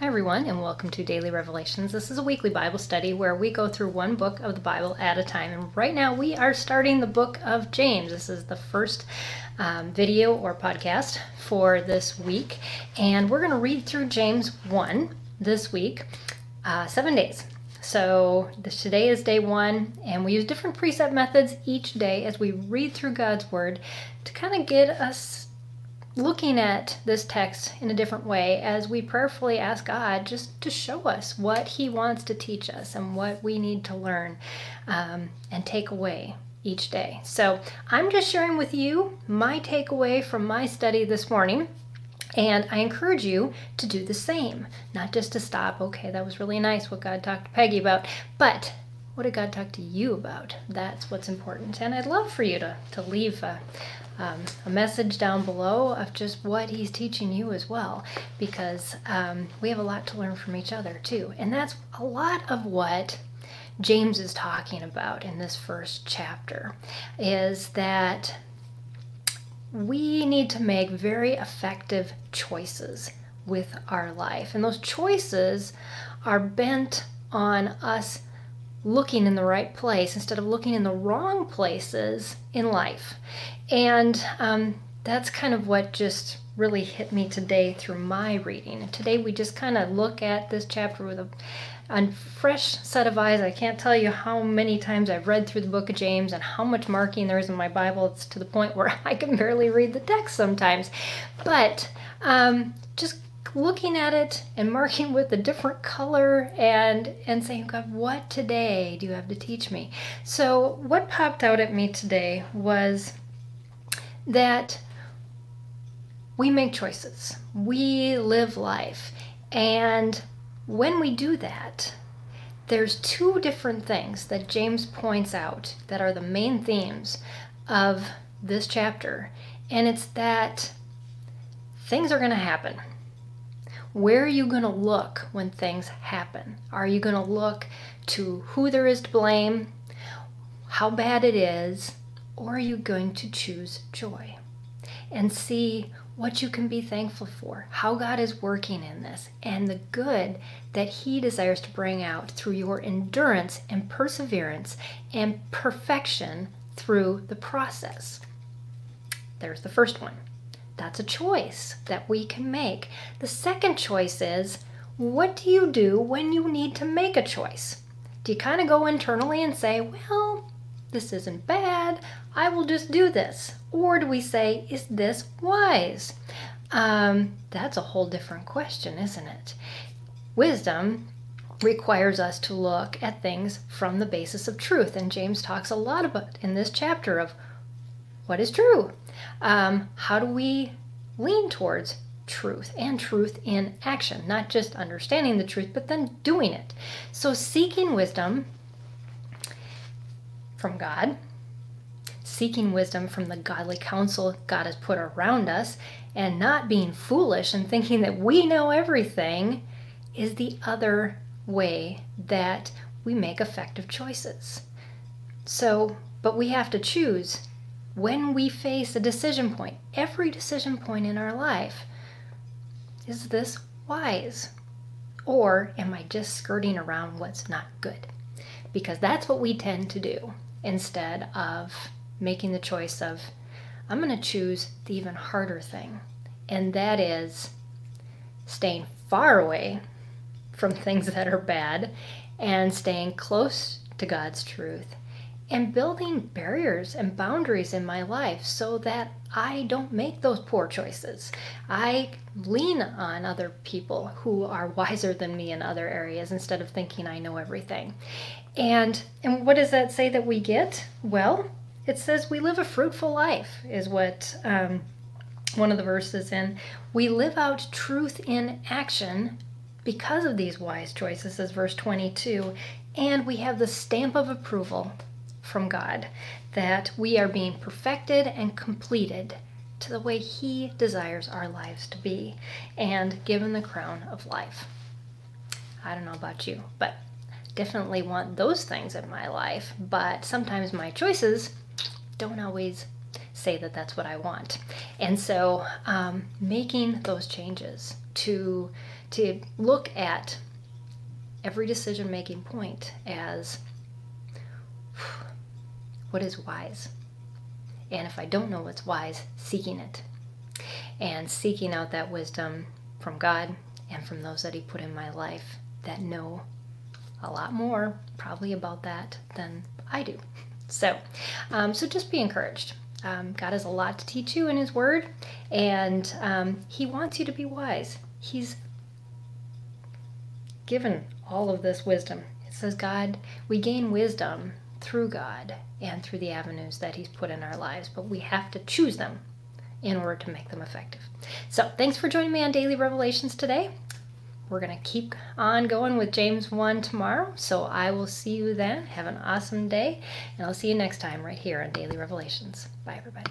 Hi, everyone, and welcome to Daily Revelations. This is a weekly Bible study where we go through one book of the Bible at a time. And right now, we are starting the book of James. This is the first um, video or podcast for this week. And we're going to read through James 1 this week, uh, seven days. So this, today is day one, and we use different precept methods each day as we read through God's Word to kind of get us looking at this text in a different way as we prayerfully ask God just to show us what He wants to teach us and what we need to learn um, and take away each day. So I'm just sharing with you my takeaway from my study this morning. And I encourage you to do the same, not just to stop, okay, that was really nice what God talked to Peggy about, but what did God talk to you about? That's what's important. And I'd love for you to, to leave a, um, a message down below of just what he's teaching you as well, because um, we have a lot to learn from each other too. And that's a lot of what James is talking about in this first chapter is that we need to make very effective choices with our life. And those choices are bent on us looking in the right place instead of looking in the wrong places in life. And um, that's kind of what just really hit me today through my reading. And today we just kind of look at this chapter with a, a fresh set of eyes. I can't tell you how many times I've read through the book of James and how much marking there is in my Bible. It's to the point where I can barely read the text sometimes. But um, just looking at it and marking with a different color and and saying god what today do you have to teach me? So what popped out at me today was that we make choices. We live life. And when we do that there's two different things that james points out that are the main themes of this chapter. And it's that things are going to happen where are you going to look when things happen? Are you going to look to who there is to blame, how bad it is, or are you going to choose joy and see what you can be thankful for, how God is working in this, and the good that He desires to bring out through your endurance and perseverance and perfection through the process? There's the first one. That's a choice that we can make. The second choice is what do you do when you need to make a choice? Do you kind of go internally and say, well, this isn't bad, I will just do this? Or do we say, is this wise? Um, that's a whole different question, isn't it? Wisdom requires us to look at things from the basis of truth. And James talks a lot about in this chapter of what is true um, how do we lean towards truth and truth in action, not just understanding the truth, but then doing it. So, seeking wisdom from God, seeking wisdom from the godly counsel God has put around us, and not being foolish and thinking that we know everything is the other way that we make effective choices. So, but we have to choose when we face a decision point, every decision point in our life, is this wise? Or am I just skirting around what's not good? Because that's what we tend to do instead of making the choice of, I'm going to choose the even harder thing. And that is staying far away from things that are bad and staying close to God's truth and building barriers and boundaries in my life so that I don't make those poor choices. I lean on other people who are wiser than me in other areas instead of thinking I know everything. And and what does that say that we get? Well, it says we live a fruitful life is what um, one of the verses in. We live out truth in action because of these wise choices, as verse 22, and we have the stamp of approval from God, that we are being perfected and completed to the way He desires our lives to be, and given the crown of life. I don't know about you, but definitely want those things in my life, but sometimes my choices don't always say that that's what I want. And so, um, making those changes to to look at every decision making point as what is wise. And if I don't know what's wise, seeking it. And seeking out that wisdom from God and from those that He put in my life that know a lot more, probably about that, than I do. So, um, so just be encouraged. Um, God has a lot to teach you in His Word, and um, He wants you to be wise. He's given all of this wisdom. It says, God, we gain wisdom through God and through the avenues that He's put in our lives, but we have to choose them in order to make them effective. So, thanks for joining me on Daily Revelations today. We're going to keep on going with James 1 tomorrow. So, I will see you then. Have an awesome day, and I'll see you next time right here on Daily Revelations. Bye, everybody.